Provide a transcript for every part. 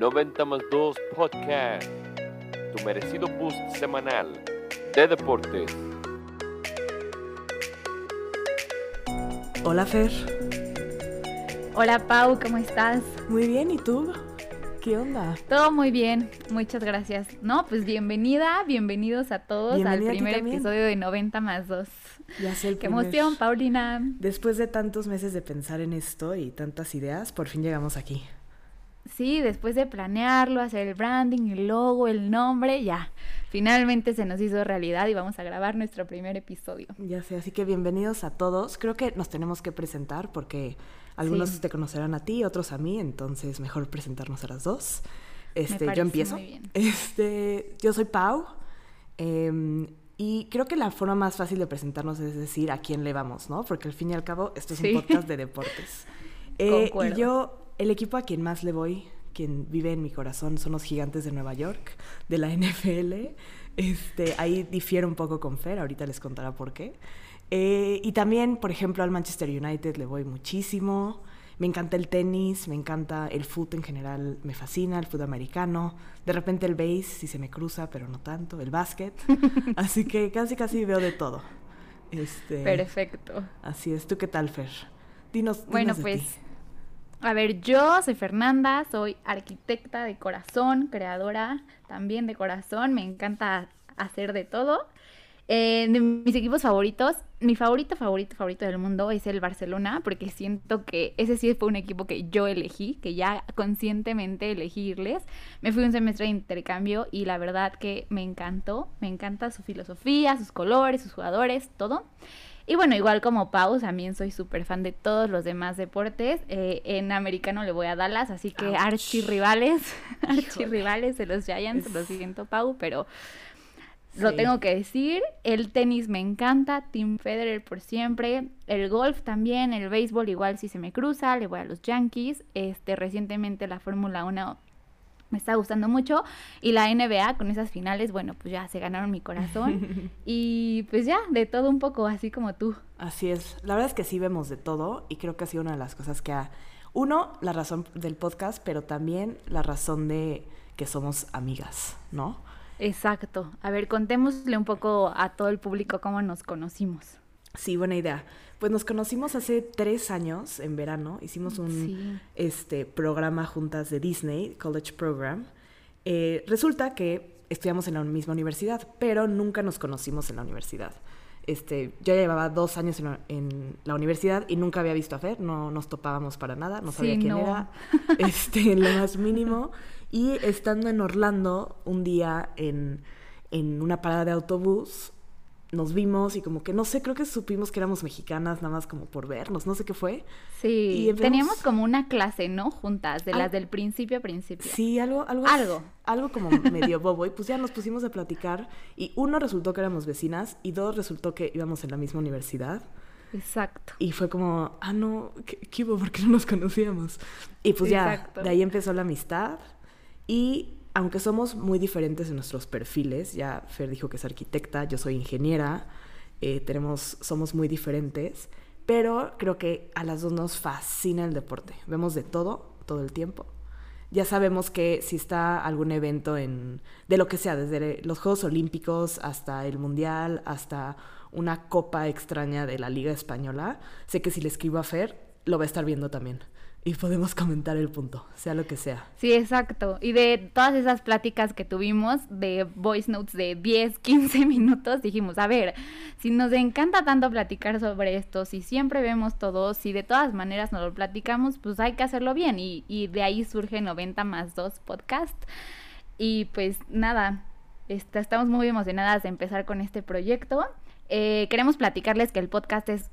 90 más 2 Podcast, tu merecido boost semanal de deportes. Hola Fer. Hola Pau, ¿cómo estás? Muy bien, ¿y tú? ¿Qué onda? Todo muy bien, muchas gracias. No, pues bienvenida, bienvenidos a todos al primer episodio de 90 más 2. Ya sé el Qué emoción, Paulina. Después de tantos meses de pensar en esto y tantas ideas, por fin llegamos aquí. Sí, después de planearlo, hacer el branding, el logo, el nombre, ya. Finalmente se nos hizo realidad y vamos a grabar nuestro primer episodio. Ya sé, así que bienvenidos a todos. Creo que nos tenemos que presentar porque algunos te conocerán a ti, otros a mí, entonces mejor presentarnos a las dos. Este, yo empiezo. Este, yo soy Pau. Em, y creo que la forma más fácil de presentarnos es decir a quién le vamos, ¿no? Porque al fin y al cabo esto es un podcast de deportes. Eh, y yo el equipo a quien más le voy, quien vive en mi corazón, son los gigantes de Nueva York, de la NFL. Este, ahí difiero un poco con Fer, ahorita les contará por qué. Eh, y también, por ejemplo, al Manchester United le voy muchísimo. Me encanta el tenis, me encanta el fútbol en general, me fascina el fútbol americano. De repente el base, si se me cruza, pero no tanto, el básquet. Así que casi, casi veo de todo. Este, Perfecto. Así es. ¿Tú qué tal, Fer? Dinos. Bueno, pues a ver, yo soy Fernanda, soy arquitecta de corazón, creadora también de corazón, me encanta hacer de todo. Eh, de mis equipos favoritos, mi favorito, favorito, favorito del mundo es el Barcelona, porque siento que ese sí fue un equipo que yo elegí, que ya conscientemente elegí irles. Me fui un semestre de intercambio y la verdad que me encantó, me encanta su filosofía, sus colores, sus jugadores, todo. Y bueno, igual como Pau, también soy súper fan de todos los demás deportes. Eh, en americano le voy a Dallas, así que archirrivales, archirrivales de los Giants, lo siento Pau, pero lo tengo que decir. El tenis me encanta, Team Federer por siempre. El golf también, el béisbol igual si se me cruza, le voy a los Yankees. Este, recientemente la Fórmula 1 me está gustando mucho. Y la NBA con esas finales, bueno, pues ya se ganaron mi corazón. y pues ya, de todo un poco, así como tú. Así es. La verdad es que sí vemos de todo y creo que ha sido una de las cosas que ha... Uno, la razón del podcast, pero también la razón de que somos amigas, ¿no? Exacto. A ver, contémosle un poco a todo el público cómo nos conocimos. Sí, buena idea. Pues nos conocimos hace tres años, en verano. Hicimos un este, programa juntas de Disney, College Program. Eh, resulta que estudiamos en la misma universidad, pero nunca nos conocimos en la universidad. Este, yo ya llevaba dos años en la, universidad y nunca había visto a Fer, no nos topábamos para nada, no sabía quién era, este, en lo más mínimo. Y estando en Orlando, un día en, en una parada de autobús, nos vimos y como que no sé, creo que supimos que éramos mexicanas nada más como por vernos, no sé qué fue. Sí, teníamos como una clase, ¿no? Juntas, de las del principio a principio. Sí, algo, algo, algo, algo como medio bobo y pues ya nos pusimos a platicar y uno resultó que éramos vecinas y dos resultó que íbamos en la misma universidad. Exacto. Y fue como, ah, no, ¿qué, qué hubo? ¿Por qué no nos conocíamos? Y pues ya, de ahí empezó la amistad y aunque somos muy diferentes en nuestros perfiles, ya Fer dijo que es arquitecta, yo soy ingeniera, eh, tenemos, somos muy diferentes, pero creo que a las dos nos fascina el deporte. Vemos de todo, todo el tiempo. Ya sabemos que si está algún evento en, de lo que sea, desde los Juegos Olímpicos hasta el Mundial, hasta una copa extraña de la Liga Española, sé que si le escribo a Fer, lo va a estar viendo también y podemos comentar el punto, sea lo que sea. Sí, exacto. Y de todas esas pláticas que tuvimos de voice notes de 10, 15 minutos, dijimos, a ver, si nos encanta tanto platicar sobre esto, si siempre vemos todo, si de todas maneras nos lo platicamos, pues hay que hacerlo bien. Y, y de ahí surge 90 más 2 podcast. Y pues nada, estamos muy emocionadas de empezar con este proyecto. Eh, queremos platicarles que el podcast es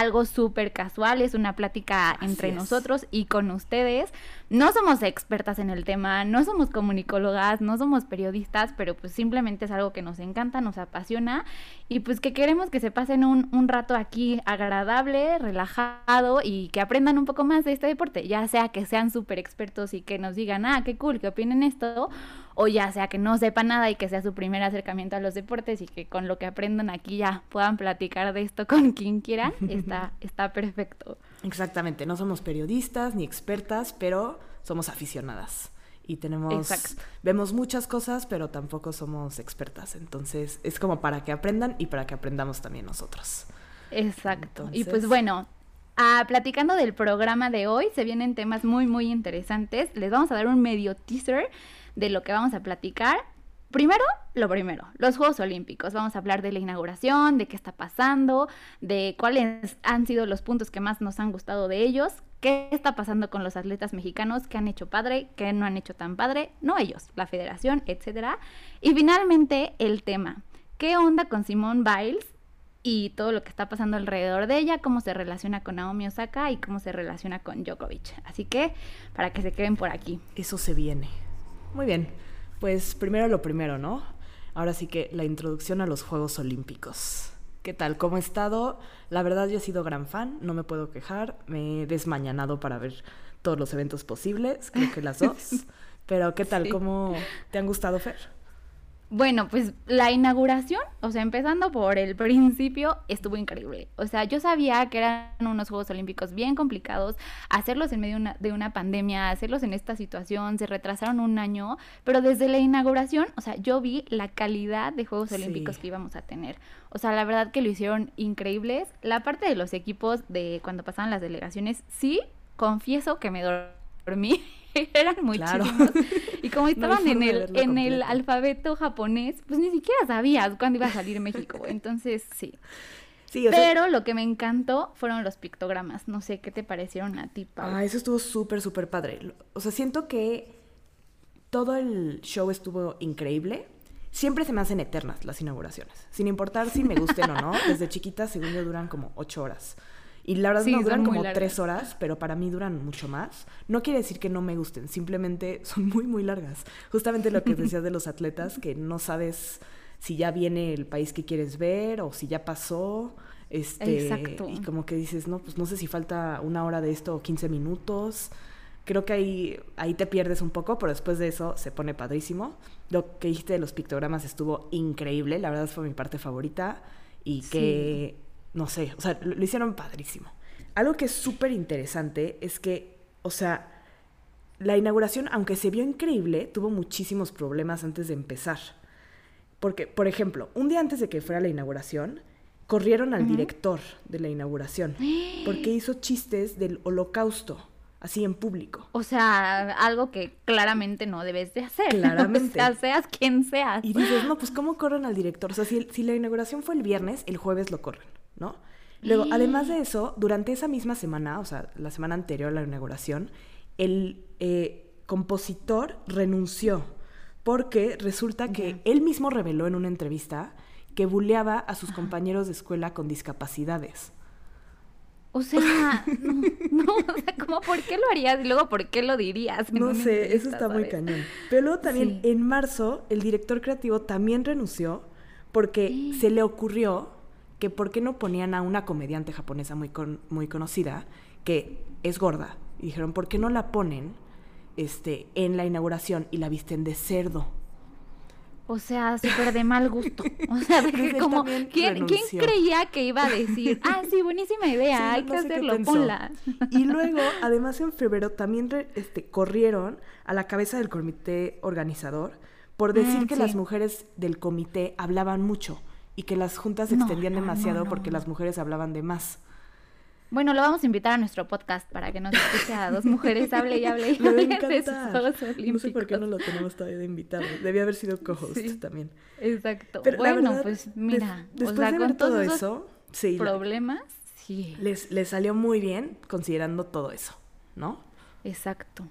algo súper casual, es una plática entre nosotros y con ustedes. No somos expertas en el tema, no somos comunicólogas, no somos periodistas, pero pues simplemente es algo que nos encanta, nos apasiona y pues que queremos que se pasen un, un rato aquí agradable, relajado y que aprendan un poco más de este deporte, ya sea que sean súper expertos y que nos digan, ah, qué cool, que opinen esto, o ya sea que no sepan nada y que sea su primer acercamiento a los deportes y que con lo que aprendan aquí ya puedan platicar de esto con quien quieran, está, está perfecto. Exactamente, no somos periodistas ni expertas, pero somos aficionadas. y tenemos vemos muchas cosas, pero tampoco somos expertas, entonces es como para que aprendan y para que aprendamos también nosotros. Exacto. Y pues bueno, ah, platicando del programa de hoy, se vienen temas muy muy interesantes. Les vamos a dar un medio teaser de lo que vamos a platicar. Primero, lo primero, los Juegos Olímpicos. Vamos a hablar de la inauguración, de qué está pasando, de cuáles han sido los puntos que más nos han gustado de ellos, qué está pasando con los atletas mexicanos, qué han hecho padre, qué no han hecho tan padre, no ellos, la federación, etcétera. Y finalmente, el tema. ¿Qué onda con Simone Biles y todo lo que está pasando alrededor de ella, cómo se relaciona con Naomi Osaka y cómo se relaciona con Djokovic? Así que, para que se queden por aquí. Eso se viene. Muy bien. Pues primero lo primero, ¿no? Ahora sí que la introducción a los Juegos Olímpicos. ¿Qué tal? ¿Cómo he estado? La verdad yo he sido gran fan, no me puedo quejar, me he desmañanado para ver todos los eventos posibles, creo que las dos. Pero ¿qué tal? ¿Cómo te han gustado, Fer? Bueno, pues la inauguración, o sea, empezando por el principio, estuvo increíble. O sea, yo sabía que eran unos Juegos Olímpicos bien complicados, hacerlos en medio de una, pandemia, hacerlos en esta situación, se retrasaron un año, pero desde la inauguración, o sea, yo vi la calidad de Juegos Olímpicos que íbamos a tener. O sea, la verdad que lo hicieron increíbles. La parte de los equipos de cuando pasaban las delegaciones, sí, confieso que me dormí eran muchísimos. Y como estaban en el, en el alfabeto japonés, pues ni siquiera sabías cuándo iba a salir México. Entonces, sí. Pero lo que me encantó fueron los pictogramas. No sé qué te parecieron a ti, Pau? Ah, eso estuvo súper, súper padre. O sea, siento que todo el show estuvo increíble. Siempre se me hacen eternas las inauguraciones. Sin importar si me gusten o no. Desde chiquita, según yo, duran como ocho horas. Y la verdad no duran como tres horas, pero para mí duran mucho más. No quiere decir que no me gusten, simplemente son muy, muy largas. Justamente lo que decías de los atletas, que no sabes si ya viene el país que quieres ver o si ya pasó. Este, Exacto. Y como que dices, no, pues no sé si falta una hora de esto o 15 minutos. Creo que ahí, ahí te pierdes un poco, pero después de eso se pone padrísimo. Lo que dijiste de los pictogramas estuvo increíble, la verdad fue mi parte favorita. Y que no sé, o sea, lo, hicieron padrísimo. Algo que es súper interesante es que, o sea, la inauguración, aunque se vio increíble, tuvo muchísimos problemas antes de empezar. Porque, por ejemplo, un día antes de que fuera la inauguración, corrieron al director de la inauguración porque hizo chistes del holocausto, así en público. O sea, algo que claramente no debes de hacer. Claramente. O sea, seas quien seas. Y dices, no, pues ¿cómo corren al director? O sea, si, si la inauguración fue el viernes, el jueves lo corren. ¿No? Luego, además de eso, durante esa misma semana, o sea, la semana anterior a la inauguración, el eh, compositor renunció porque resulta que él mismo reveló en una entrevista que buleaba a sus compañeros de escuela con discapacidades. O sea, no, o sea, ¿cómo, ¿por qué lo harías y luego por qué lo dirías? No sé, eso está muy cañón. Pero luego también en marzo el director creativo también renunció porque se le ocurrió que por qué no ponían a una comediante japonesa muy, muy conocida que es gorda. Y dijeron, ¿por qué no la ponen este, en la inauguración y la visten de cerdo? O sea, súper de mal gusto. O sea, como, ¿quién, creía que iba a decir, ah, sí, buenísima idea, hay que hacerlo, ponla? Y luego, además en febrero, también este, corrieron a la cabeza del comité organizador por decir mm, que las mujeres del comité hablaban mucho y que las juntas se extendían demasiado porque las mujeres hablaban de más. Bueno, lo vamos a invitar a nuestro podcast para que nos escuche a dos mujeres, hable y hable y hable de No sé por qué no lo tenemos todavía de invitado. Debía haber sido co-host también. Exacto. Pero bueno, pues mira, después de ver todo eso, sí, problemas, sí. Les, les salió muy bien considerando todo eso, ¿no? Exacto.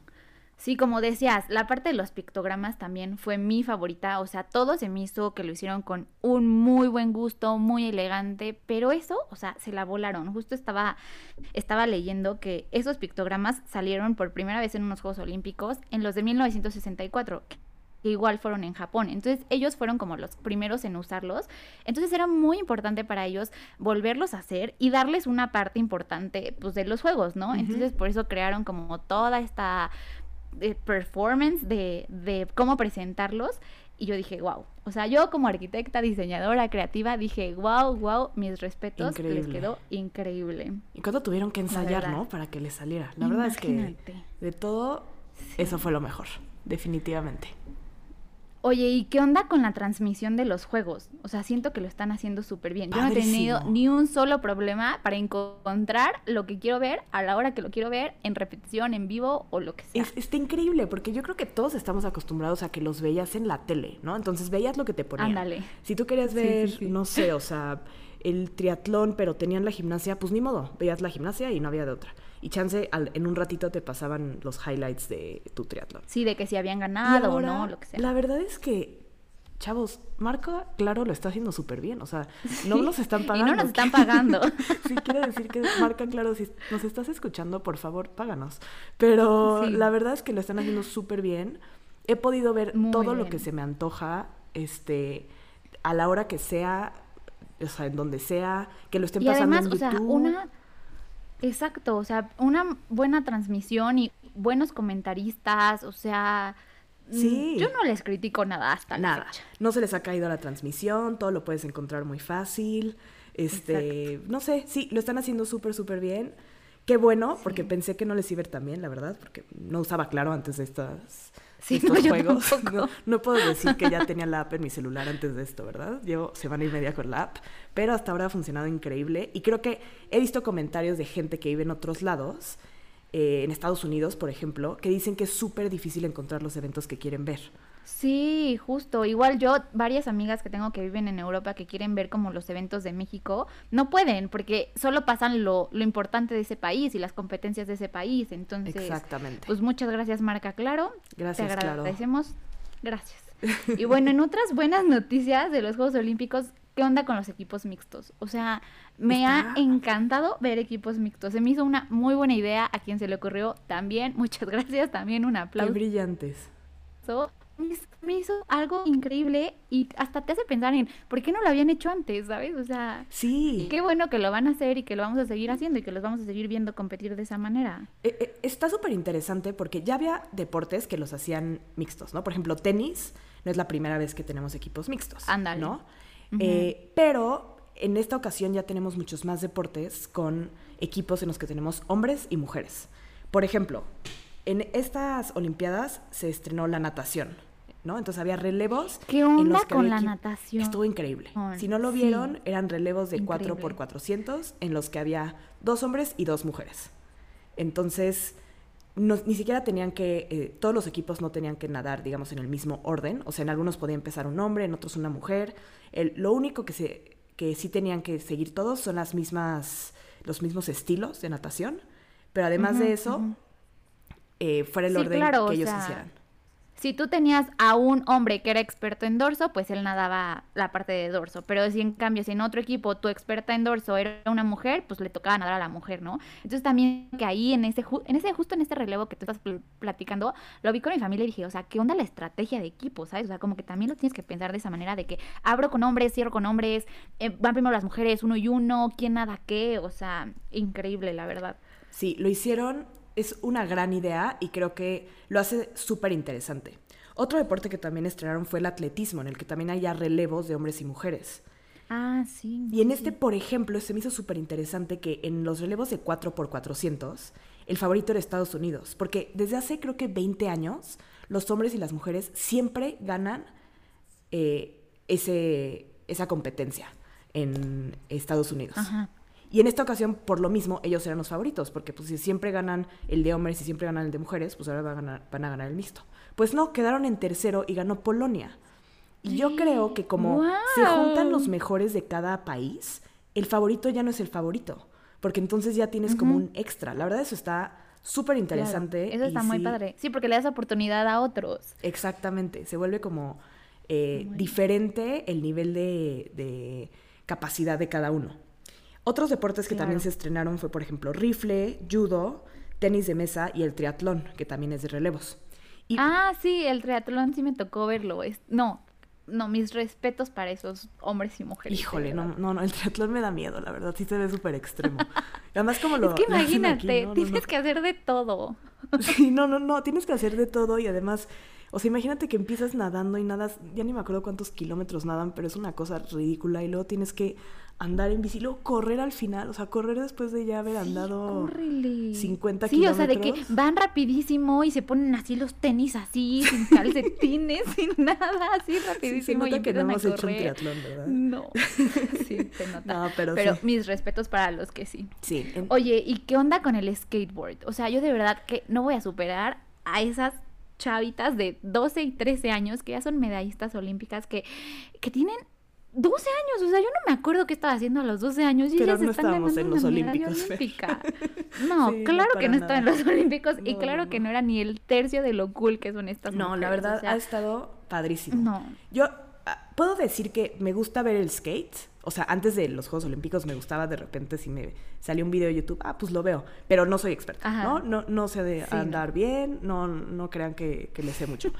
Sí, como decías, la parte de los pictogramas también fue mi favorita, o sea, todo se me hizo que lo hicieron con un muy buen gusto, muy elegante, pero eso, o sea, se la volaron. Justo estaba, estaba leyendo que esos pictogramas salieron por primera vez en unos Juegos Olímpicos en los de 1964 que igual fueron en Japón. Entonces ellos fueron como los primeros en usarlos. Entonces era muy importante para ellos volverlos a hacer y darles una parte importante pues de los juegos, ¿no? Entonces por eso crearon como toda esta de performance, de, de cómo presentarlos. Y yo dije, wow. O sea, yo como arquitecta, diseñadora, creativa, dije, wow, wow, mis respetos. Les quedó increíble. Y cuando tuvieron que ensayar, ¿no? Para que les saliera. La verdad es que de todo, eso fue lo mejor. definitivamente. Oye, ¿y qué onda con la transmisión de los juegos? O sea, siento que lo están haciendo súper bien. Yo no he tenido ni un solo problema para encontrar lo que quiero ver a la hora que lo quiero ver, en repetición, en vivo o lo que sea. está increíble, porque yo creo que todos estamos acostumbrados a que los veías en la tele, ¿no? Entonces veías lo que te ponían. Ándale. Si tú querías ver, no sé, o sea, el triatlón, pero tenían la gimnasia, pues ni modo, veías la gimnasia y no había de otra y chance en un ratito te pasaban los highlights de tu triatlón. Sí, de que si habían ganado o no, lo que sea. La verdad es que, chavos, Marco, claro, lo está haciendo súper bien. O sea, no nos están pagando. y no nos están pagando. sí, quiero decir que, Marca, claro, si nos estás escuchando, por favor, páganos. Pero la verdad es que lo están haciendo súper bien. He podido ver todo lo que se me antoja, este, a la hora que sea, o sea, en donde sea, que lo estén pasando en YouTube. O sea, una Exacto, o sea, una buena transmisión y buenos comentaristas, o sea, mm, sí. yo no les critico nada hasta nada. No se les ha caído la transmisión, todo lo puedes encontrar muy fácil. Este, no sé, sí, lo están haciendo súper, súper bien. Qué bueno, porque pensé que no les iba a ir tan bien, la verdad, porque no usaba claro antes de estas sí, no, juegos. No, puedo decir que ya tenía la app en mi celular antes de esto, ¿verdad? Llevo semana y media con la app, pero hasta ahora ha funcionado increíble y creo que he visto comentarios de gente que vive en otros lados, eh, en Estados Unidos, por ejemplo, que dicen que es súper difícil encontrar los eventos que quieren ver. Sí, justo. Igual yo, varias amigas que tengo que viven en Europa que quieren ver como los eventos de México, no pueden porque solo pasan lo, lo importante de ese país y las competencias de ese país. Entonces, Exactamente. pues muchas gracias Marca Claro. Gracias, Te agradecemos. Gracias. Y bueno, en otras buenas noticias de los Juegos Olímpicos, ¿qué onda con los equipos mixtos? O sea, me ha encantado ver equipos mixtos. Se me hizo una muy buena idea a quien se le ocurrió también. Muchas gracias, también un aplauso. Qué brillantes me hizo algo increíble y hasta te hace pensar en por qué no lo habían hecho antes, ¿sabes? O sea, sí. Qué bueno que lo van a hacer y que lo vamos a seguir haciendo y que los vamos a seguir viendo competir de esa manera. Eh, eh, está súper interesante porque ya había deportes que los hacían mixtos, ¿no? Por ejemplo, tenis no es la primera vez que tenemos equipos mixtos, Ándale. ¿no? Eh, pero en esta ocasión ya tenemos muchos más deportes con equipos en los que tenemos hombres y mujeres. Por ejemplo, en estas Olimpiadas se estrenó la natación. ¿No? Entonces había relevos. ¿Qué onda con la natación? Estuvo increíble. si no lo vieron, eran relevos de 4 por 400 en los que había dos hombres y dos mujeres. Entonces, ni siquiera tenían que, eh, todos los equipos no tenían que nadar, digamos, en el mismo orden. O sea, en algunos podía empezar un hombre, en otros una mujer. lo único que, se, que sí tenían que seguir todos son las mismas, los mismos estilos de natación. Pero además de eso, eh, fuera el orden que ellos quisieran si tú tenías a un hombre que era experto en dorso, pues él nadaba la parte de dorso. Pero si en cambio, si en otro equipo tu experta en dorso era una mujer, pues le tocaba nadar a la mujer, ¿no? Entonces también que ahí en ese, en ese justo en este relevo que tú estás platicando, lo vi con mi familia y dije, o sea, ¿qué onda la estrategia de equipo, sabes? O sea, como que también lo tienes que pensar de esa manera de que abro con hombres, cierro con hombres, eh, van primero las mujeres, uno y uno, quién nada qué, o sea, increíble, la verdad. Sí, lo hicieron es una gran idea y creo que lo hace súper interesante. Otro deporte que también estrenaron fue el atletismo, en el que también hay relevos de hombres y mujeres. Ah, sí. Y en este, por ejemplo, se me hizo súper interesante que en los relevos de 4 por 400 el favorito era Estados Unidos, porque desde hace creo que 20 años los hombres y las mujeres siempre ganan eh, ese, esa competencia en Estados Unidos. Ajá. Y en esta ocasión, por lo mismo, ellos eran los favoritos, porque pues si siempre ganan el de hombres y siempre ganan el de mujeres, pues ahora van a ganar, van a ganar el mixto. Pues no, quedaron en tercero y ganó Polonia. Y yo creo que como se juntan los mejores de cada país, el favorito ya no es el favorito, porque entonces ya tienes como un extra. La verdad eso está súper interesante. Eso está muy padre. Sí, porque le das oportunidad a otros. Exactamente, se vuelve como eh, diferente el nivel de, de capacidad de cada uno. Otros deportes que también se estrenaron fue, por ejemplo, rifle, judo, tenis de mesa y el triatlón, que también es de relevos. Ah, sí, el triatlón sí me tocó verlo. Es... No, no, mis respetos para esos hombres y mujeres. Híjole, no, no, no, el triatlón me da miedo, la verdad, sí se ve súper extremo. Además, como lo. Es que imagínate, tienes que hacer de todo. Sí, no, no, no, tienes que hacer de todo y además o sea, imagínate que empiezas nadando y nadas, ya ni me acuerdo cuántos kilómetros nadan, pero es una cosa ridícula y luego tienes que andar en bici, luego correr al final, o sea, correr después de ya haber andado 50 sí, kilómetros. o sea, de que van rapidísimo y se ponen así los tenis así, sin calcetines, sin nada, así rapidísimo. y que no hemos hecho un triatlón, ¿verdad? No, sí, se nota. No, pero, pero mis respetos para los que sí. Sí. Oye, ¿y qué onda con el skateboard? O sea, yo de verdad que no voy a superar a esas chavitas de 12 y 13 años que ya son medallistas olímpicas que, que tienen 12 años, o sea, yo no me acuerdo qué estaba haciendo a los 12 años y Pero no estábamos en los Olímpicos. No, claro que no estaba en los Olímpicos y claro que no era ni el tercio de lo cool que son estas No, la verdad ha estado padrísimo. No. Yo ah, puedo decir que me gusta ver el skate. O sea, antes de los Juegos Olímpicos me gustaba de repente si me salió un video de YouTube, ah, pues lo veo, pero no soy experta, ¿no? ¿no? No sé de andar bien, no, no crean que, que le sé mucho.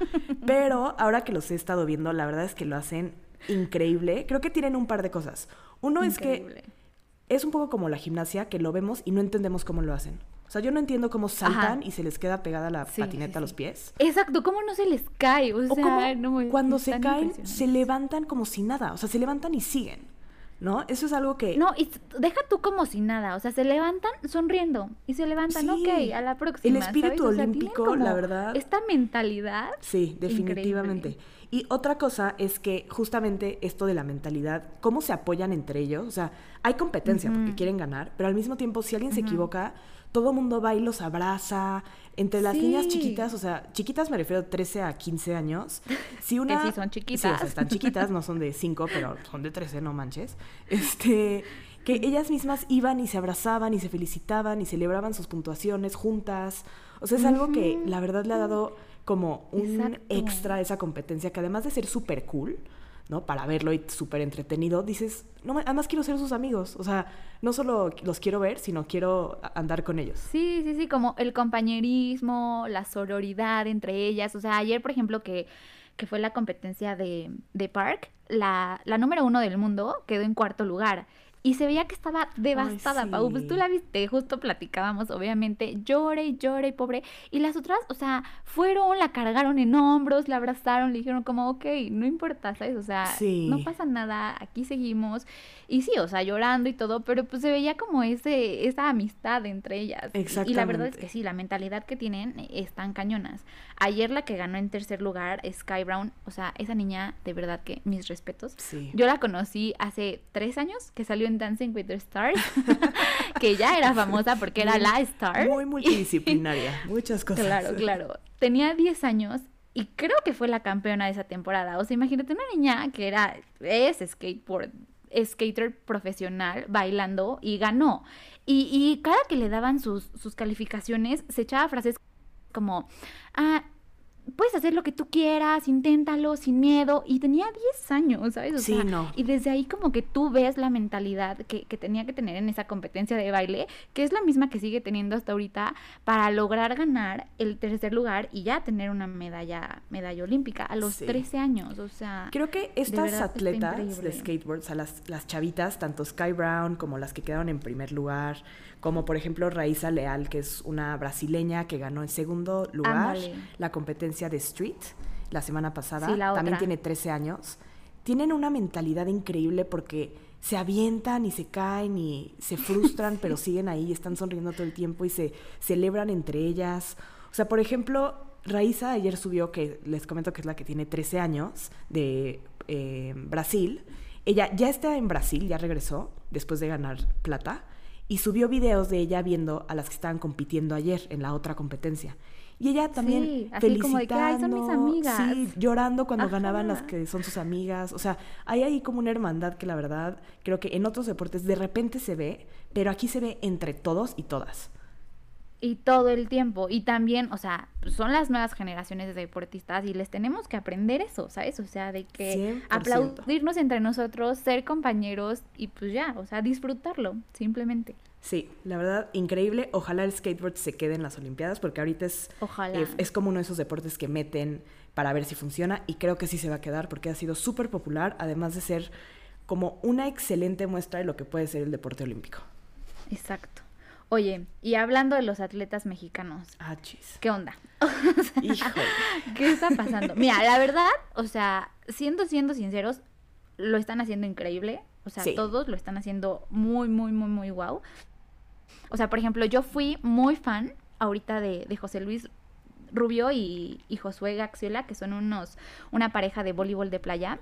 pero ahora que los he estado viendo, la verdad es que lo hacen increíble. Creo que tienen un par de cosas. Uno es que es un poco como la gimnasia, que lo vemos y no entendemos cómo lo hacen. O sea, yo no entiendo cómo saltan y se les queda pegada la patineta a los pies. Exacto, cómo no se les cae. O, sea, cuando se caen, se levantan como si nada. O sea, se levantan y siguen. ¿No? Eso es algo que... No, y deja tú como si nada. O sea, se levantan sonriendo y se levantan, ok, a la próxima. El espíritu olímpico, la verdad. Esta mentalidad. Sí, definitivamente. Y otra cosa es que justamente esto de la mentalidad, cómo se apoyan entre ellos, o sea, hay competencia porque quieren ganar, pero al mismo tiempo si alguien se equivoca, todo mundo va y los abraza. Entre las niñas chiquitas, o sea, chiquitas me refiero a 13 a 15 años. Si una... Que sí son chiquitas. Sí, o sea, están chiquitas, no son de 5, pero son de 13, no manches. Este que ellas mismas iban y se abrazaban y se felicitaban y celebraban sus puntuaciones juntas. O sea, es algo que la verdad le ha dado como un extra a esa competencia que además de ser súper cool, ¿no? Para verlo y súper entretenido, dices, no, además quiero ser sus amigos, o sea, no solo los quiero ver, sino quiero andar con ellos. Sí, sí, sí, como el compañerismo, la sororidad entre ellas, o sea, ayer, por ejemplo, que, que fue la competencia de, de Park, la, la número uno del mundo quedó en cuarto lugar y se veía que estaba devastada, Pau. Pues tú la viste, justo platicábamos, obviamente, llore y llore y pobre. Y las otras, o sea, fueron, la cargaron en hombros, la abrazaron, le dijeron como, ok, no importa, ¿sabes? O sea, no pasa nada, aquí seguimos. Y sí, o sea, llorando y todo, pero pues se veía como ese, esa amistad entre ellas. Exactamente. Y la verdad es que sí, la mentalidad que tienen están cañonas. Ayer la que ganó en tercer lugar, Sky Brown, o sea, esa niña, de verdad que mis respetos. Sí. Yo la conocí hace tres años, que salió en Dancing with the Stars, que ya era famosa porque era la star. Muy multidisciplinaria, muchas cosas. Claro, claro. Tenía 10 años y creo que fue la campeona de esa temporada. O sea, imagínate una niña que era, es skateboard, skater profesional bailando y ganó. Y, y cada que le daban sus, sus calificaciones, se echaba frases como, ah, puedes hacer lo que tú quieras, inténtalo sin miedo. Y tenía 10 años, ¿sabes? O sí, no. Y desde ahí como que tú ves la mentalidad que, que, tenía que tener en esa competencia de baile, que es la misma que sigue teniendo hasta ahorita para lograr ganar el tercer lugar y ya tener una medalla, medalla olímpica a los 13 años. O sea... Creo que estas atletas de skateboard, o sea, las, las chavitas, tanto Sky Brown como las que quedaron en primer lugar, como por ejemplo Raíza Leal, que es una brasileña que ganó en segundo lugar la competencia de Street la semana pasada, también tiene 13 años. Tienen una mentalidad increíble porque se avientan y se caen y se frustran, pero siguen ahí y están sonriendo todo el tiempo y se celebran entre ellas. O sea, por ejemplo, Raíza ayer subió, que les comento que es la que tiene 13 años, de eh, Brasil. Ella ya está en Brasil, ya regresó después de ganar plata y subió videos de ella viendo a las que estaban compitiendo ayer en la otra competencia. Y ella también sí, así como de que, son mis amigas. Sí, llorando cuando ganaban las que son sus amigas. O sea, hay ahí como una hermandad que la verdad creo que en otros deportes de repente se ve, pero aquí se ve entre todos y todas y todo el tiempo. Y también, o sea, son las nuevas generaciones de deportistas y les tenemos que aprender eso, ¿sabes? O sea, de que aplaudirnos entre nosotros, ser compañeros y pues ya, o sea, disfrutarlo, simplemente. Sí, la verdad, increíble. Ojalá el skateboard se quede en las Olimpiadas porque ahorita es, eh, es como uno de esos deportes que meten para ver si funciona y creo que sí se va a quedar porque ha sido súper popular, además de ser como una excelente muestra de lo que puede ser el deporte olímpico. Exacto. Oye, y hablando de los atletas mexicanos. Ah, chis. ¿Qué onda? Híjole. ¿Qué está pasando? Mira, la verdad, o sea, siendo, siendo sinceros, lo están haciendo increíble. O sea, todos lo están haciendo muy, muy, muy, muy guau. O sea, por ejemplo, yo fui muy fan ahorita de, de José Luis Rubio y, y, Josué Gaxiola, que son unos, una pareja de voleibol de playa,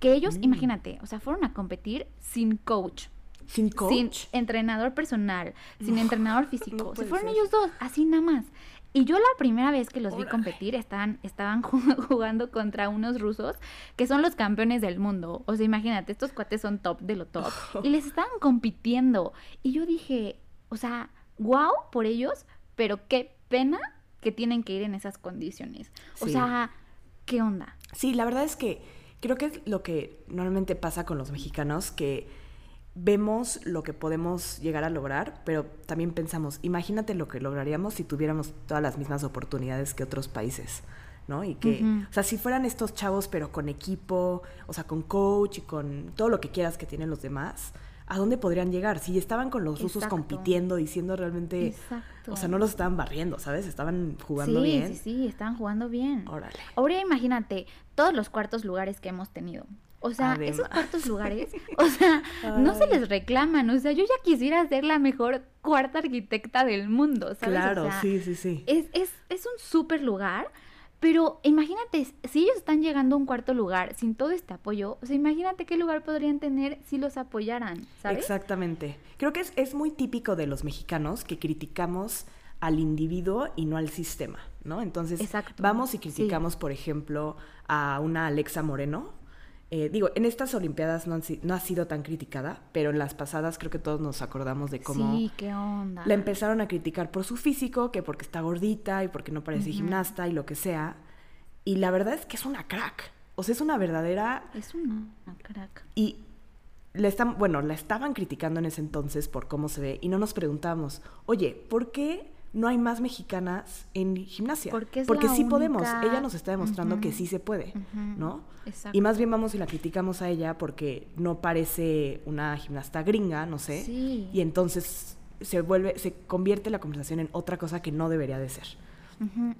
que ellos, mm. imagínate, o sea, fueron a competir sin coach. Sin coach. Sin entrenador personal, sin entrenador físico. se fueron ellos dos, así nada más. Y yo la primera vez que los vi competir estaban, estaban jugando contra unos rusos que son los campeones del mundo. O sea, imagínate, estos cuates son top de lo top. Y les estaban compitiendo. Y yo dije, o sea, wow por ellos, pero qué pena que tienen que ir en esas condiciones. O sea, ¿qué onda? Sí, la verdad es que creo que es lo que normalmente pasa con los mexicanos, que vemos lo que podemos llegar a lograr, pero también pensamos, imagínate lo que lograríamos si tuviéramos todas las mismas oportunidades que otros países, ¿no? Y que, o sea, si fueran estos chavos, pero con equipo, o sea, con coach y con todo lo que quieras que tienen los demás, ¿a dónde podrían llegar? Si estaban con los rusos compitiendo, diciendo realmente, o sea, no los estaban barriendo, ¿sabes? Estaban jugando bien. Sí, sí, sí, estaban jugando bien. Órale. Ahora imagínate todos los cuartos lugares que hemos tenido. O sea, esos cuartos lugares, o sea, no se les reclaman. O sea, yo ya quisiera ser la mejor cuarta arquitecta del mundo, ¿sabes? Claro, sí, sí, sí. Es, es, es un súper lugar, pero imagínate, si ellos están llegando a un cuarto lugar sin todo este apoyo, o sea, imagínate qué lugar podrían tener si los apoyaran, ¿sabes? Exactamente. Creo que es, es muy típico de los mexicanos que criticamos al individuo y no al sistema, ¿no? Entonces, vamos y criticamos, por ejemplo, a una Alexa Moreno, eh, digo, en estas Olimpiadas no, no, ha sido tan criticada, pero en las pasadas creo que todos nos acordamos de cómo sí, qué onda. la empezaron a criticar por su físico, que porque está gordita y porque no parece gimnasta y lo que sea. Y la verdad es que es una crack. O sea, es una verdadera... Es una, crack. Y le están, bueno, la estaban criticando en ese entonces por cómo se ve y no nos preguntamos, oye, ¿por qué no hay más mexicanas en gimnasia. Porque, sí podemos. Ella nos está demostrando que sí se puede, ¿no? Exacto. Y más bien vamos y la criticamos a ella porque no parece una gimnasta gringa, no sé. Sí. Y entonces se vuelve, se convierte la conversación en otra cosa que no debería de ser.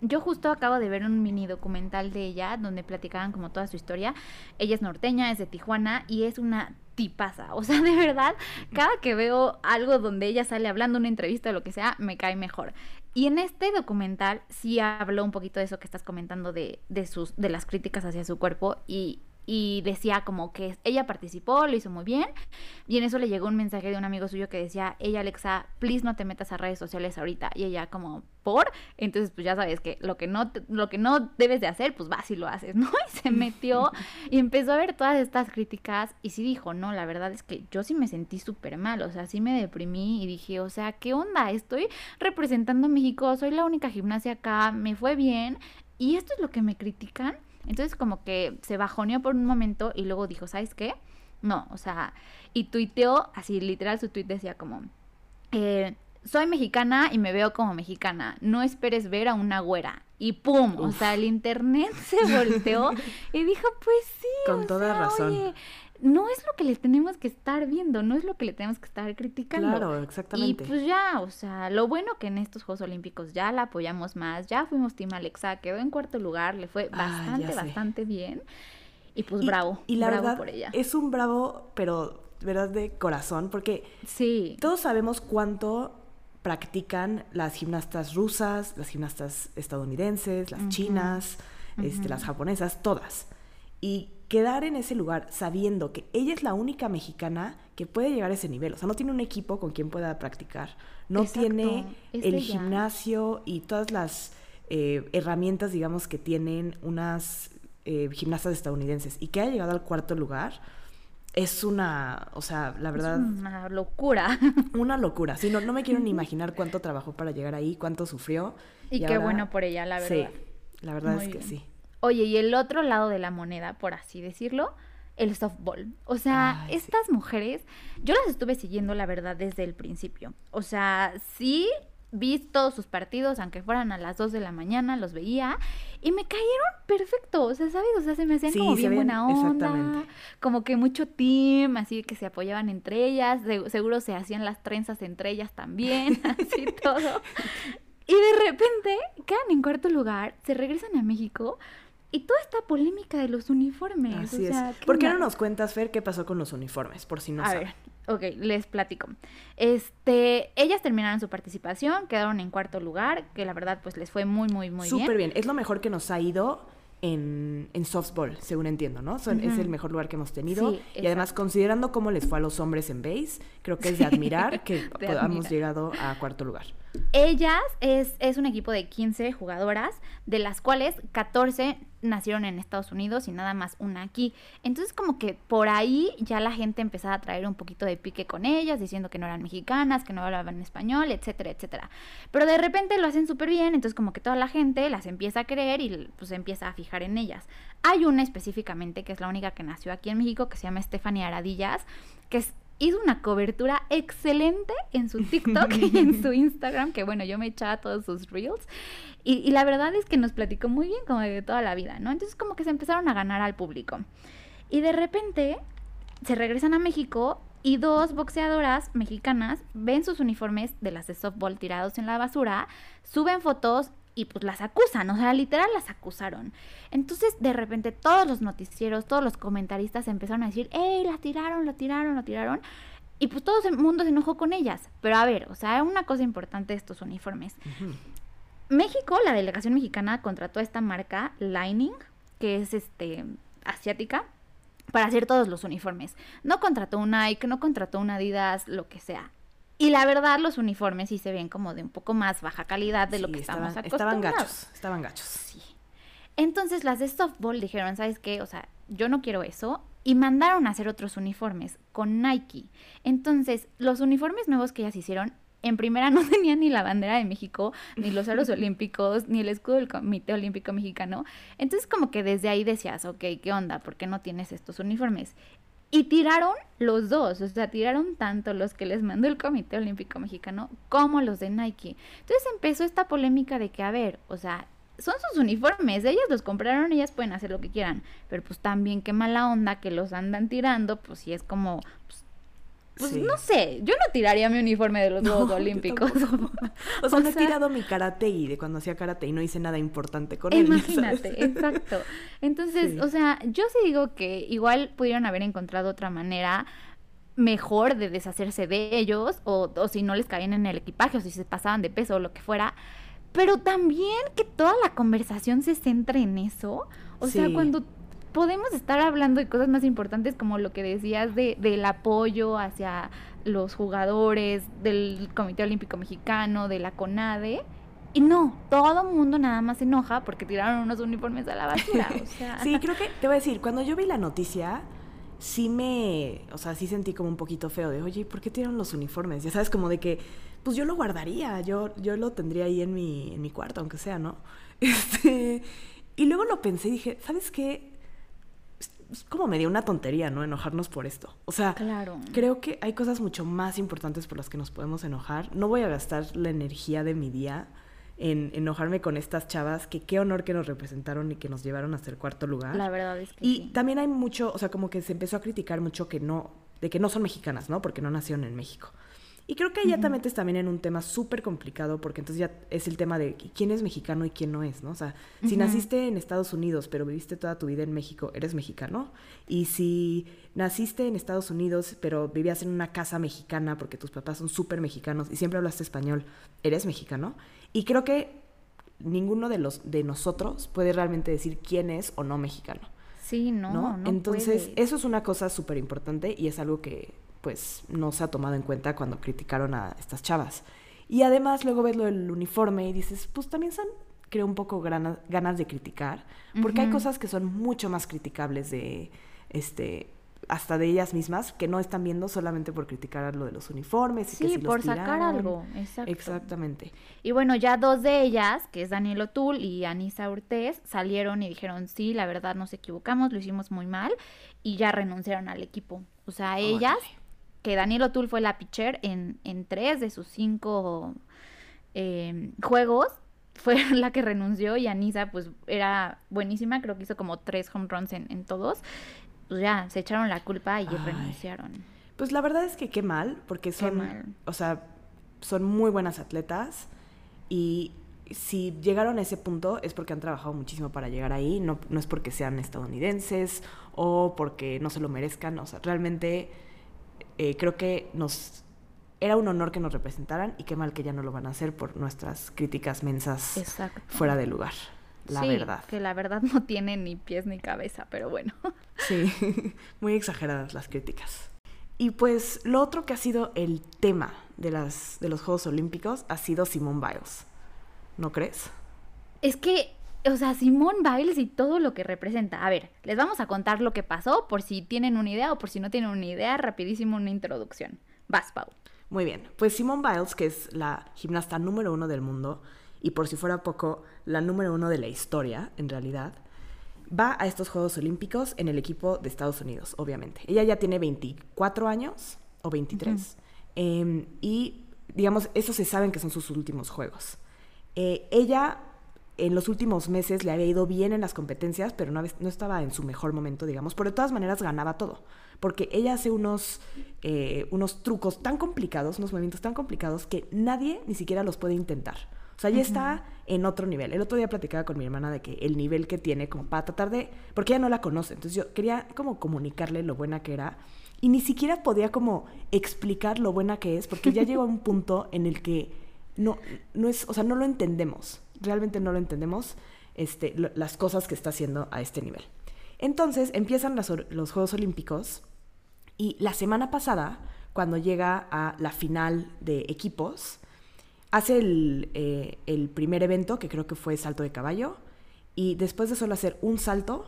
Yo justo acabo de ver un mini documental de ella donde platicaban como toda su historia. Ella es norteña, es de Tijuana y es una tipaza. O sea, de verdad, cada que veo algo donde ella sale hablando, una entrevista o lo que sea, me cae mejor. Y en este documental sí habló un poquito de eso que estás comentando de, de, sus, de las críticas hacia su cuerpo y y decía como que ella participó, lo hizo muy bien. Y en eso le llegó un mensaje de un amigo suyo que decía, ella Alexa, please no te metas a redes sociales ahorita. Y ella como, ¿por? Entonces pues ya sabes que lo que no, lo que no debes de hacer, pues vas y lo haces, ¿no? Y se metió y empezó a ver todas estas críticas y sí dijo, no, la verdad es que yo sí me sentí súper mal, o sea, sí me deprimí y dije, o sea, ¿qué onda? Estoy representando a México, soy la única gimnasia acá, me fue bien y esto es lo que me critican. Entonces como que se bajoneó por un momento y luego dijo, ¿sabes qué? No, o sea, y tuiteó, así literal su tuit decía como, eh, soy mexicana y me veo como mexicana, no esperes ver a una güera. Y pum, o sea, el internet se volteó y dijo, pues sí. Con toda razón no es lo que le tenemos que estar viendo, no es lo que le tenemos que estar criticando. Claro, exactamente. Y pues ya, o sea, lo bueno que en estos Juegos Olímpicos ya la apoyamos más, ya fuimos Team Alexa, quedó en cuarto lugar, le fue ah, bastante, bastante bien. Y pues bravo, y la bravo verdad, por ella. Es un bravo, pero verdad de corazón, porque sí. todos sabemos cuánto practican las gimnastas rusas, las gimnastas estadounidenses, las chinas, este, las japonesas, todas. Y quedar en ese lugar sabiendo que ella es la única mexicana que puede llegar a ese nivel. O sea, no tiene un equipo con quien pueda practicar. No tiene el gimnasio y todas las eh, herramientas, digamos, que tienen unas eh, gimnastas estadounidenses. Y que haya llegado al cuarto lugar es una, o sea, la verdad... una locura. Una locura. Sí, no, no me quiero ni imaginar cuánto trabajó para llegar ahí, cuánto sufrió. Y, qué bueno por ella, la verdad. Sí, la verdad es que sí. Oye, y el otro lado de la moneda, por así decirlo, el softball. O sea, estas mujeres, yo las estuve siguiendo, la verdad, desde el principio. O sea, sí vi todos sus partidos, aunque fueran a las 2 de la mañana, los veía y me cayeron perfecto, o sea, ¿sabes? O sea, se me hacían como bien buena onda, como que mucho team, así que se apoyaban entre ellas, seguro se hacían las trenzas entre ellas también, así todo. Y de repente quedan en cuarto lugar, se regresan a México y toda esta polémica de los uniformes. Así es. ¿Por qué no nos cuentas, Fer, qué pasó con los uniformes? Por si no A ver, ok, les platico. Este, ellas terminaron su participación, quedaron en cuarto lugar, que la verdad pues les fue muy, muy, muy bien. Súper bien. Es lo mejor que nos ha ido en, en softball, según entiendo, ¿no? Es el mejor lugar que hemos tenido. y además, considerando cómo les fue a los hombres en base, creo que es de admirar que podamos llegado a cuarto lugar. Ellas es, es un equipo de 15 jugadoras, de las cuales 14 nacieron en Estados Unidos y nada más una aquí. Entonces como que por ahí ya la gente empezaba a traer un poquito de pique con ellas, diciendo que no eran mexicanas, que no hablaban español, etcétera, etcétera. Pero de repente lo hacen súper bien, entonces como que toda la gente las empieza a creer y pues empieza a fijar en ellas. Hay una específicamente que es la única que nació aquí en México, que se llama Stephanie Aradillas, que es hizo una cobertura excelente en su TikTok y en su Instagram, que bueno, yo me echaba todos sus reels. Y, la verdad es que nos platicó muy bien como de toda la vida, ¿no? Entonces como que se empezaron a ganar al público. Y de repente se regresan a México y dos boxeadoras mexicanas ven sus uniformes de las de softball tirados en la basura, suben fotos y pues las acusan, o sea, literal las acusaron. Entonces, de repente, todos los noticieros, todos los comentaristas empezaron a decir, ¡Ey, la tiraron, la tiraron, la tiraron! Y pues todo el mundo se enojó con ellas. Pero a ver, o sea, una cosa importante de estos uniformes. México, la delegación mexicana contrató a esta marca Lining, que es este asiática, para hacer todos los uniformes. No contrató un Nike, no contrató un Adidas, lo que sea. Y la verdad, los uniformes sí se ven como de un poco más baja calidad de lo que estamos acostumbrados. Estaban gachos, estaban gachos. Sí. Entonces las de softball dijeron, ¿sabes qué? O sea, yo no quiero eso. Y mandaron a hacer otros uniformes con Nike. Entonces, los uniformes nuevos que ellas hicieron en primera no tenía ni la bandera de México, ni los aros olímpicos, ni el escudo del Comité Olímpico Mexicano. Entonces como que desde ahí decías, ok, ¿qué onda? ¿Por qué no tienes estos uniformes? Y tiraron los dos, o sea, tiraron tanto los que les mandó el Comité Olímpico Mexicano como los de Nike. Entonces empezó esta polémica de que, a ver, o sea, son sus uniformes, ellas los compraron, ellas pueden hacer lo que quieran, pero pues también qué mala onda que los andan tirando, pues si es como, pues, pues no sé, yo no tiraría mi uniforme de los Juegos Olímpicos. o sea, no he tirado mi karate y de cuando hacía karate y no hice nada importante con él. Imagínate, exacto. Entonces, o sea, yo sí digo que igual pudieron haber encontrado otra manera mejor de deshacerse de ellos o, o si no les caían en el equipaje o si se pasaban de peso o lo que fuera. Pero también que toda la conversación se centre en eso. O sea, cuando podemos estar hablando de cosas más importantes como lo que decías de, del apoyo hacia los jugadores, del Comité Olímpico Mexicano, de la CONADE. Y no, todo el mundo nada más se enoja porque tiraron unos uniformes a la basura. sí, creo que te voy a decir, cuando yo vi la noticia, sí me, o sea, sí sentí como un poquito feo de, oye, ¿por qué tiraron los uniformes? Ya sabes, como de que, pues yo lo guardaría, yo, yo lo tendría ahí en mi, en mi cuarto, aunque sea, ¿no? Este, y luego lo pensé y dije, ¿sabes qué? Es como medio una tontería, ¿no? Enojarnos por esto. O sea, creo que hay cosas mucho más importantes por las que nos podemos enojar. No voy a gastar la energía de mi día en enojarme con estas chavas, que qué honor que nos representaron y que nos llevaron hasta el cuarto lugar. La verdad es que Y también hay mucho, o sea, como que se empezó a criticar mucho que no, de que no son mexicanas, ¿no? Porque no nacieron en México. Y creo que ya te metes también en un tema súper complicado porque entonces ya es el tema de quién es mexicano y quién no es, ¿no? O sea, si naciste en Estados Unidos pero viviste toda tu vida en México, eres mexicano. Y si naciste en Estados Unidos pero vivías en una casa mexicana porque tus papás son súper mexicanos y siempre hablaste español, eres mexicano. Y creo que ninguno de, los, de nosotros puede realmente decir quién es o no mexicano. Sí, no. ¿no? Entonces, eso es una cosa súper importante y es algo que pues no se ha tomado en cuenta cuando criticaron a estas chavas. Y además luego ves lo del uniforme y dices, pues también son, creo, un poco ganas de criticar, porque hay cosas que son mucho más criticables de, este, hasta de ellas mismas, que no están viendo solamente por criticar lo de los uniformes. Y sí, que si por sacar algo, exacto. Exactamente. Y bueno, ya dos de ellas, que es Daniel O'Toole y Anisa Ortez, salieron y dijeron, sí, la verdad nos equivocamos, lo hicimos muy mal, y ya renunciaron al equipo. O sea, ellas que Daniel O'Toole fue la pitcher en, en tres de sus cinco em, juegos. Fue la que renunció y Anisa pues era buenísima, creo que hizo como tres home runs en, todos. Pues ya, se echaron la culpa y renunciaron. Pues la verdad es que qué mal, porque son, o sea, son muy buenas atletas y si llegaron a ese punto es porque han trabajado muchísimo para llegar ahí, no, no es porque sean estadounidenses o porque no se lo merezcan, o sea, realmente eh, creo que nos era un honor que nos representaran y qué mal que ya no lo van a hacer por nuestras críticas mensas fuera de lugar. La verdad. Que la verdad no tiene ni pies ni cabeza, pero bueno. Sí, muy exageradas las críticas. Y pues lo otro que ha sido el tema de, las, de los Juegos Olímpicos ha sido Simone Biles. ¿No crees? Es que, o sea, Simone Biles y todo lo que representa. A ver, les vamos a contar lo que pasó por si tienen una idea o por si no tienen una idea. Rapidísimo una introducción. Vas, Pau. Muy bien. Pues Simone Biles, que es la gimnasta número uno del mundo, y por si fuera poco, la número uno de la historia, en realidad, va a estos Juegos Olímpicos en el equipo de Estados Unidos, obviamente. Ella ya tiene 24 años o 23. Em, y, digamos, eso se saben que son sus últimos Juegos. Eh, ella en los últimos meses le había ido bien en las competencias, pero no, no, estaba en su mejor momento, digamos, pero de todas maneras ganaba todo, porque ella hace unos, eh, unos trucos tan complicados, unos movimientos tan complicados que nadie ni siquiera los puede intentar. O sea, ya está en otro nivel. El otro día platicaba con mi hermana de que el nivel que tiene como para tratar de, porque ella no la conoce, entonces yo quería como comunicarle lo buena que era y ni siquiera podía como explicar lo buena que es, porque ya llegó a un punto en el que no, no es, o sea, no lo entendemos realmente no lo entendemos este, las cosas que está haciendo a este nivel. Entonces empiezan los Juegos Olímpicos y la semana pasada, cuando llega a la final de equipos, hace el, eh, el, primer evento, que creo que fue salto de caballo, y después de solo hacer un salto,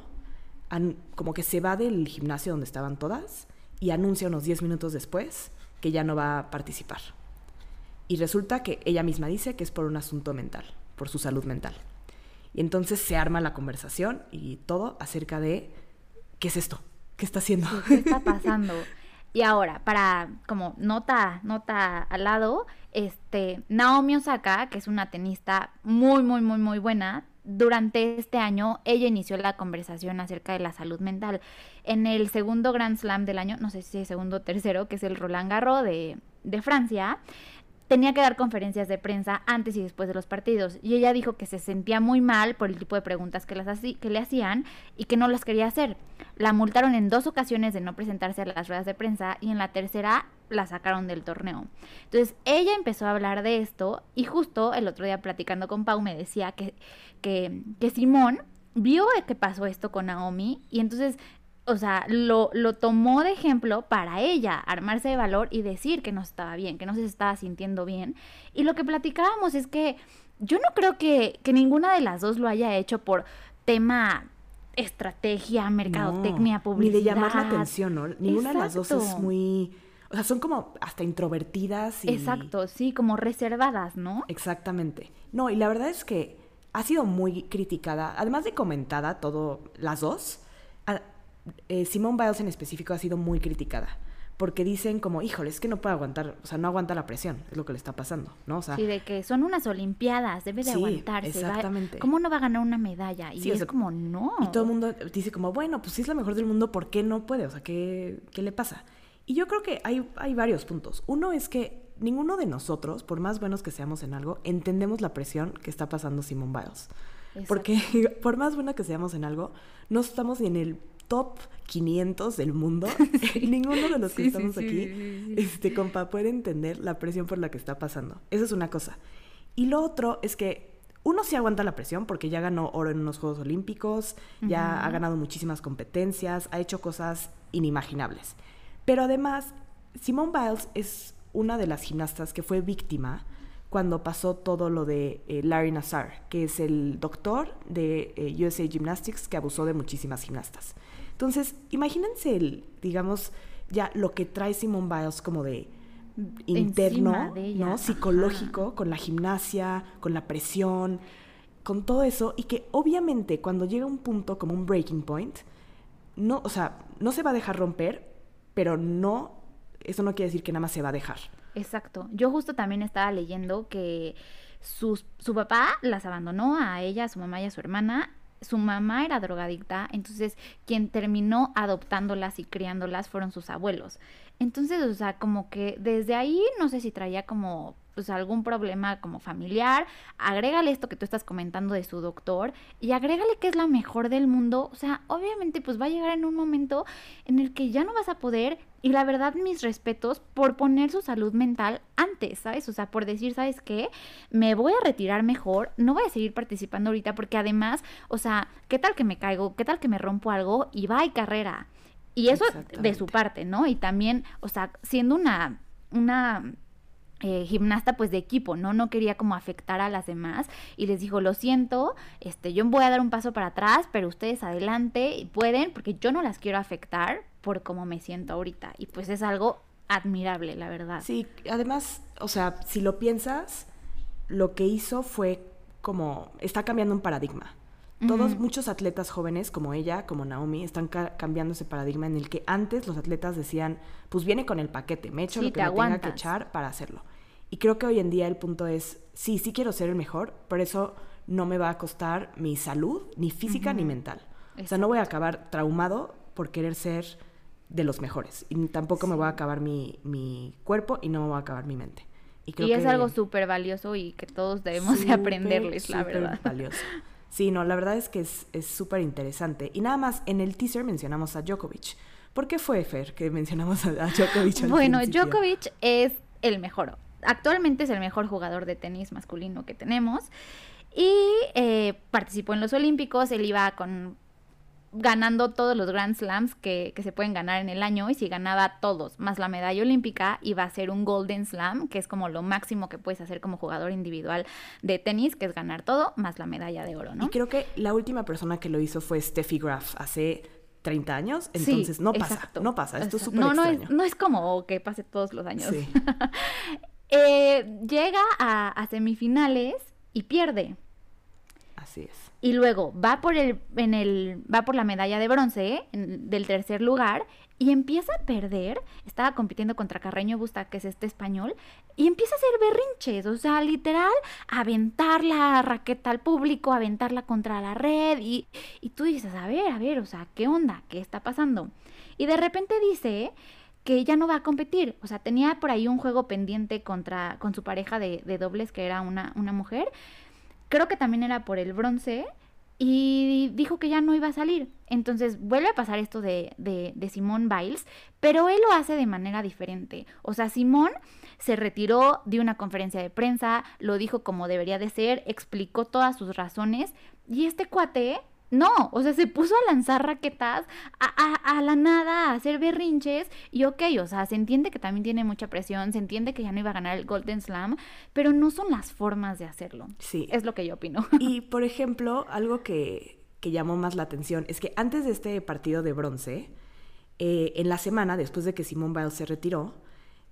como que se va del gimnasio donde estaban todas y anuncia unos 10 minutos después que ya no va a participar. Y resulta que ella misma dice que es por un asunto mental por su salud mental. Y entonces se arma la conversación y todo acerca de qué es esto, qué está haciendo. ¿Qué está pasando? Y ahora, para como nota, nota al lado, este, Naomi Osaka, que es una tenista muy, muy, muy, muy buena, durante este año ella inició la conversación acerca de la salud mental. En el segundo Grand Slam del año, no sé si es segundo o tercero, que es el Roland Garros de, de Francia, tenía que dar conferencias de prensa antes y después de los partidos. Y ella dijo que se sentía muy mal por el tipo de preguntas que, las que le hacían y que no las quería hacer. La multaron en dos ocasiones de no presentarse a las ruedas de prensa y en la tercera la sacaron del torneo. Entonces ella empezó a hablar de esto y justo el otro día platicando con Pau me decía que, que, que Simón vio que pasó esto con Naomi y entonces o sea, lo, lo, tomó de ejemplo para ella, armarse de valor y decir que no estaba bien, que no se estaba sintiendo bien. Y lo que platicábamos es que yo no creo que, que ninguna de las dos lo haya hecho por tema estrategia, mercadotecnia, publicidad. Ni de llamar la atención, ¿no? Ninguna de las dos es muy... O sea, son como hasta introvertidas y... Exacto, sí, como reservadas, ¿no? Exactamente. No, y la verdad es que ha sido muy criticada, además de comentada todo, las dos, eh, Simone Biles en específico ha sido muy criticada. Porque dicen como, híjole, es que no puede aguantar, o sea, no aguanta la presión, es lo que le está pasando, ¿no? O sea, sí, de que son unas olimpiadas, debe de aguantarse. Exactamente. ¿Cómo no va a ganar una medalla? Y es como, no. Y todo el mundo dice como, bueno, pues si es la mejor del mundo, ¿por qué no puede? O sea, ¿qué, qué le pasa? Y yo creo que hay, hay varios puntos. Uno es que ninguno de nosotros, por más buenos que seamos en algo, entendemos la presión que está pasando Simone Biles. Porque por más buena que seamos en algo, no estamos ni en el top 500 del mundo, ninguno de los que estamos aquí, este, compa, puede entender la presión por la que está pasando. Esa es una cosa. Y lo otro es que uno sí aguanta la presión porque ya ganó oro en unos Juegos Olímpicos, ya ha ganado muchísimas competencias, ha hecho cosas inimaginables. Pero además, Simone Biles es una de las gimnastas que fue víctima cuando pasó todo lo de eh, Larry Nassar, que es el doctor de eh, USA Gymnastics que abusó de muchísimas gimnastas. Entonces, imagínense el, digamos, ya lo que trae Simone Biles como de interno, ¿no? Psicológico, con la gimnasia, con la presión, con todo eso, y que obviamente cuando llega un punto como un breaking point, no, o sea, no se va a dejar romper, pero no, eso no quiere decir que nada más se va a dejar. Exacto. Yo justo también estaba leyendo que su papá las abandonó a ella, a su mamá y a su hermana su mamá era drogadicta, entonces quien terminó adoptándolas y criándolas fueron sus abuelos. Entonces, o sea, como que desde ahí no sé si traía como pues algún problema como familiar, agrégale esto que tú estás comentando de su doctor y agrégale que es la mejor del mundo, o sea, obviamente pues va a llegar en un momento en el que ya no vas a poder y la verdad mis respetos por poner su salud mental antes, ¿sabes? O sea, por decir, ¿sabes qué? Me voy a retirar mejor, no voy a seguir participando ahorita porque además, o sea, ¿qué tal que me caigo? ¿Qué tal que me rompo algo? Y va y carrera. Y eso de su parte, ¿no? Y también, o sea, siendo una, una eh, gimnasta pues de equipo, ¿no? No quería como afectar a las demás y les dijo, lo siento, este, yo voy a dar un paso para atrás, pero ustedes adelante y pueden porque yo no las quiero afectar por cómo me siento ahorita y pues es algo admirable, la verdad. Sí, además, o sea, si lo piensas, lo que hizo fue como, está cambiando un paradigma. Todos, muchos atletas jóvenes como ella, como Naomi, están cambiando ese paradigma en el que antes los atletas decían, pues viene con el paquete, me echo lo que me tenga que echar para hacerlo. Y creo que hoy en día el punto es, sí, sí quiero ser el mejor, pero eso no me va a costar mi salud, ni física ni mental. O sea, no voy a acabar traumado por querer ser de los mejores. Y tampoco me voy a acabar mi, mi, cuerpo y no me va a acabar mi mente. Y, creo es algo súper valioso y que todos debemos de aprenderles, la verdad. valioso. Sí, no, la verdad es que es súper interesante. Y nada más, en el teaser mencionamos a Djokovic. ¿Por qué fue, Fer, que mencionamos a, Djokovic? bueno, Djokovic es el mejor actualmente es el mejor jugador de tenis masculino que tenemos. Y eh, participó en los Olímpicos, él iba con ganando todos los Grand Slams que, que, se pueden ganar en el año y si ganaba todos más la medalla olímpica iba a ser un Golden Slam, que es como lo máximo que puedes hacer como jugador individual de tenis, que es ganar todo más la medalla de oro, ¿no? Y creo que la última persona que lo hizo fue Steffi Graf hace 30 años, entonces no pasa, no pasa, esto es súper no, no es, no es como que pase todos los años. Sí. Eh, llega a, semifinales y pierde. Así es. Y luego va por el, en el, va por la medalla de bronce del tercer lugar y empieza a perder. Estaba compitiendo contra Carreño Busta, que es este español, y empieza a hacer berrinches, o sea, literal, aventar la raqueta al público, aventarla contra la red, y, y tú dices, a ver, a ver, o sea, ¿qué onda? ¿Qué está pasando? Y de repente dice que ella no va a competir. O sea, tenía por ahí un juego pendiente contra, con su pareja de, dobles, que era una, una, mujer. Creo que también era por el bronce. Y dijo que ya no iba a salir. Entonces vuelve a pasar esto de, de, de Simón Biles, pero él lo hace de manera diferente. O sea, Simón se retiró de una conferencia de prensa, lo dijo como debería de ser, explicó todas sus razones. Y este cuate no, o sea, se puso a lanzar raquetas a, la nada, a hacer berrinches. Y ok, o sea, se entiende que también tiene mucha presión, se entiende que ya no iba a ganar el Golden Slam, pero no son las formas de hacerlo. Sí. Es lo que yo opino. Y, por ejemplo, algo que, llamó más la atención es que antes de este partido de bronce, eh, en la semana, después de que Simone Biles se retiró,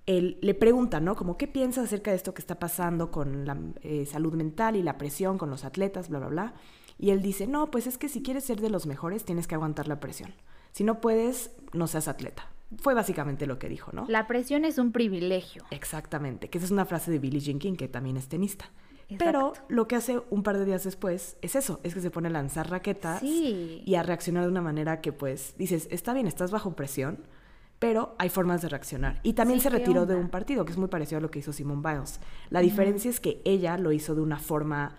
él le pregunta, ¿no? Como, ¿qué piensas acerca de esto que está pasando con la eh, salud mental y la presión con los atletas, bla, bla, bla? Y él dice, no, pues es que si quieres ser de los mejores tienes que aguantar la presión. Si no puedes, no seas atleta. Fue básicamente lo que dijo, ¿no? La presión es un privilegio. Exactamente, que esa es una frase de Billie Jean King, que también es tenista. Pero lo que hace un par de días después es eso, es que se pone a lanzar raquetas y a reaccionar de una manera que pues dices, está bien, estás bajo presión, pero hay formas de reaccionar. Y también se retiró de un partido, que es muy parecido a lo que hizo Simone Biles. La diferencia es que ella lo hizo de una forma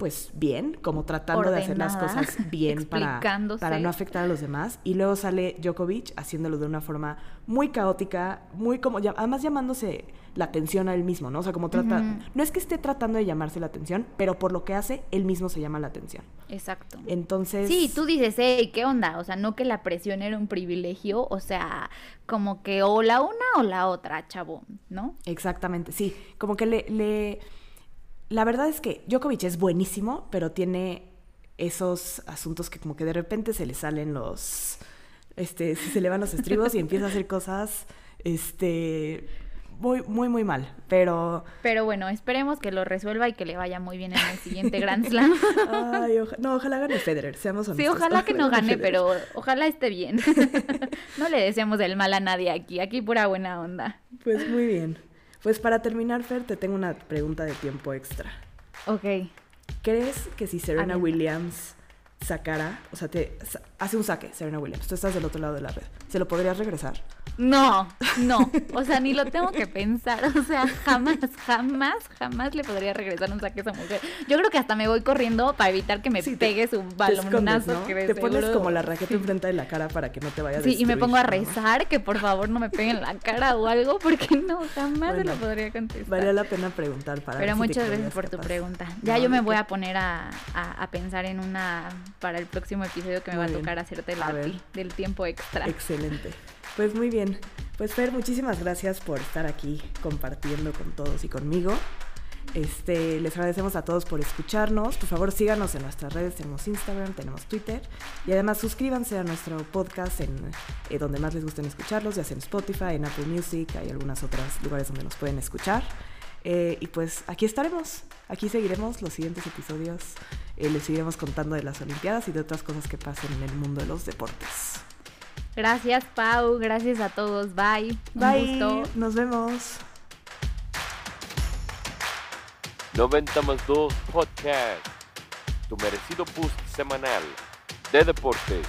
pues bien, como tratando de hacer las cosas bien para, para no afectar a los demás. Y luego sale Djokovic haciéndolo de una forma muy caótica, muy como, además llamándose la atención a él mismo, ¿no? O sea, como trata, no es que esté tratando de llamarse la atención, pero por lo que hace, él mismo se llama la atención. Exacto. Entonces... Sí, tú dices, hey, ¿qué onda? O sea, no que la presión era un privilegio, o sea, como que o la una o la otra, chavo, ¿no? Exactamente, sí, como que le... le la verdad es que Djokovic es buenísimo, pero tiene esos asuntos que como que de repente se le salen los, este, se le van los estribos y empieza a hacer cosas, este, muy, muy, muy mal, pero... Pero bueno, esperemos que lo resuelva y que le vaya muy bien en el siguiente Grand Slam. Ay, no, ojalá gane Federer, seamos honestos. Sí, ojalá que no gane, pero ojalá esté bien. no le deseamos el mal a nadie aquí, aquí pura buena onda. Pues muy bien. Pues para terminar, Fer, te tengo una pregunta de tiempo extra. Ok. ¿Crees que si Serena Williams sacara, o sea, te hace un saque, Serena Williams, tú estás del otro lado de la red, ¿se lo podrías regresar? No, no. O sea, ni lo tengo que pensar. O sea, jamás, jamás, jamás le podría regresar un saque a esa mujer. Yo creo que hasta me voy corriendo para evitar que me pegue su balonazo. Te, pones como la raqueta enfrente de la cara para que no te vaya a Sí, y me pongo a rezar que por favor no me peguen la cara o algo, porque no, jamás se lo podría contestar. Vale la pena preguntar para Pero muchas gracias por tu pregunta. Ya yo me voy a poner a, pensar en una para el próximo episodio que me va a tocar hacerte la del tiempo extra. Excelente. Pues muy bien. Pues Fer, muchísimas gracias por estar aquí compartiendo con todos y conmigo. Este, les agradecemos a todos por escucharnos. Por favor, síganos en nuestras redes. Tenemos Instagram, tenemos Twitter. Y además suscríbanse a nuestro podcast en eh, donde más les gusten escucharlos, ya sea en Spotify, en Apple Music, hay algunos otros lugares donde nos pueden escuchar. Eh, y pues aquí estaremos, aquí seguiremos los siguientes episodios. Eh, les seguiremos contando de las Olimpiadas y de otras cosas que pasen en el mundo de los deportes. Gracias, Pau. Gracias a todos. Bye. Bye. Nos vemos. 90 más 2 Podcast. Tu merecido boost semanal de deportes.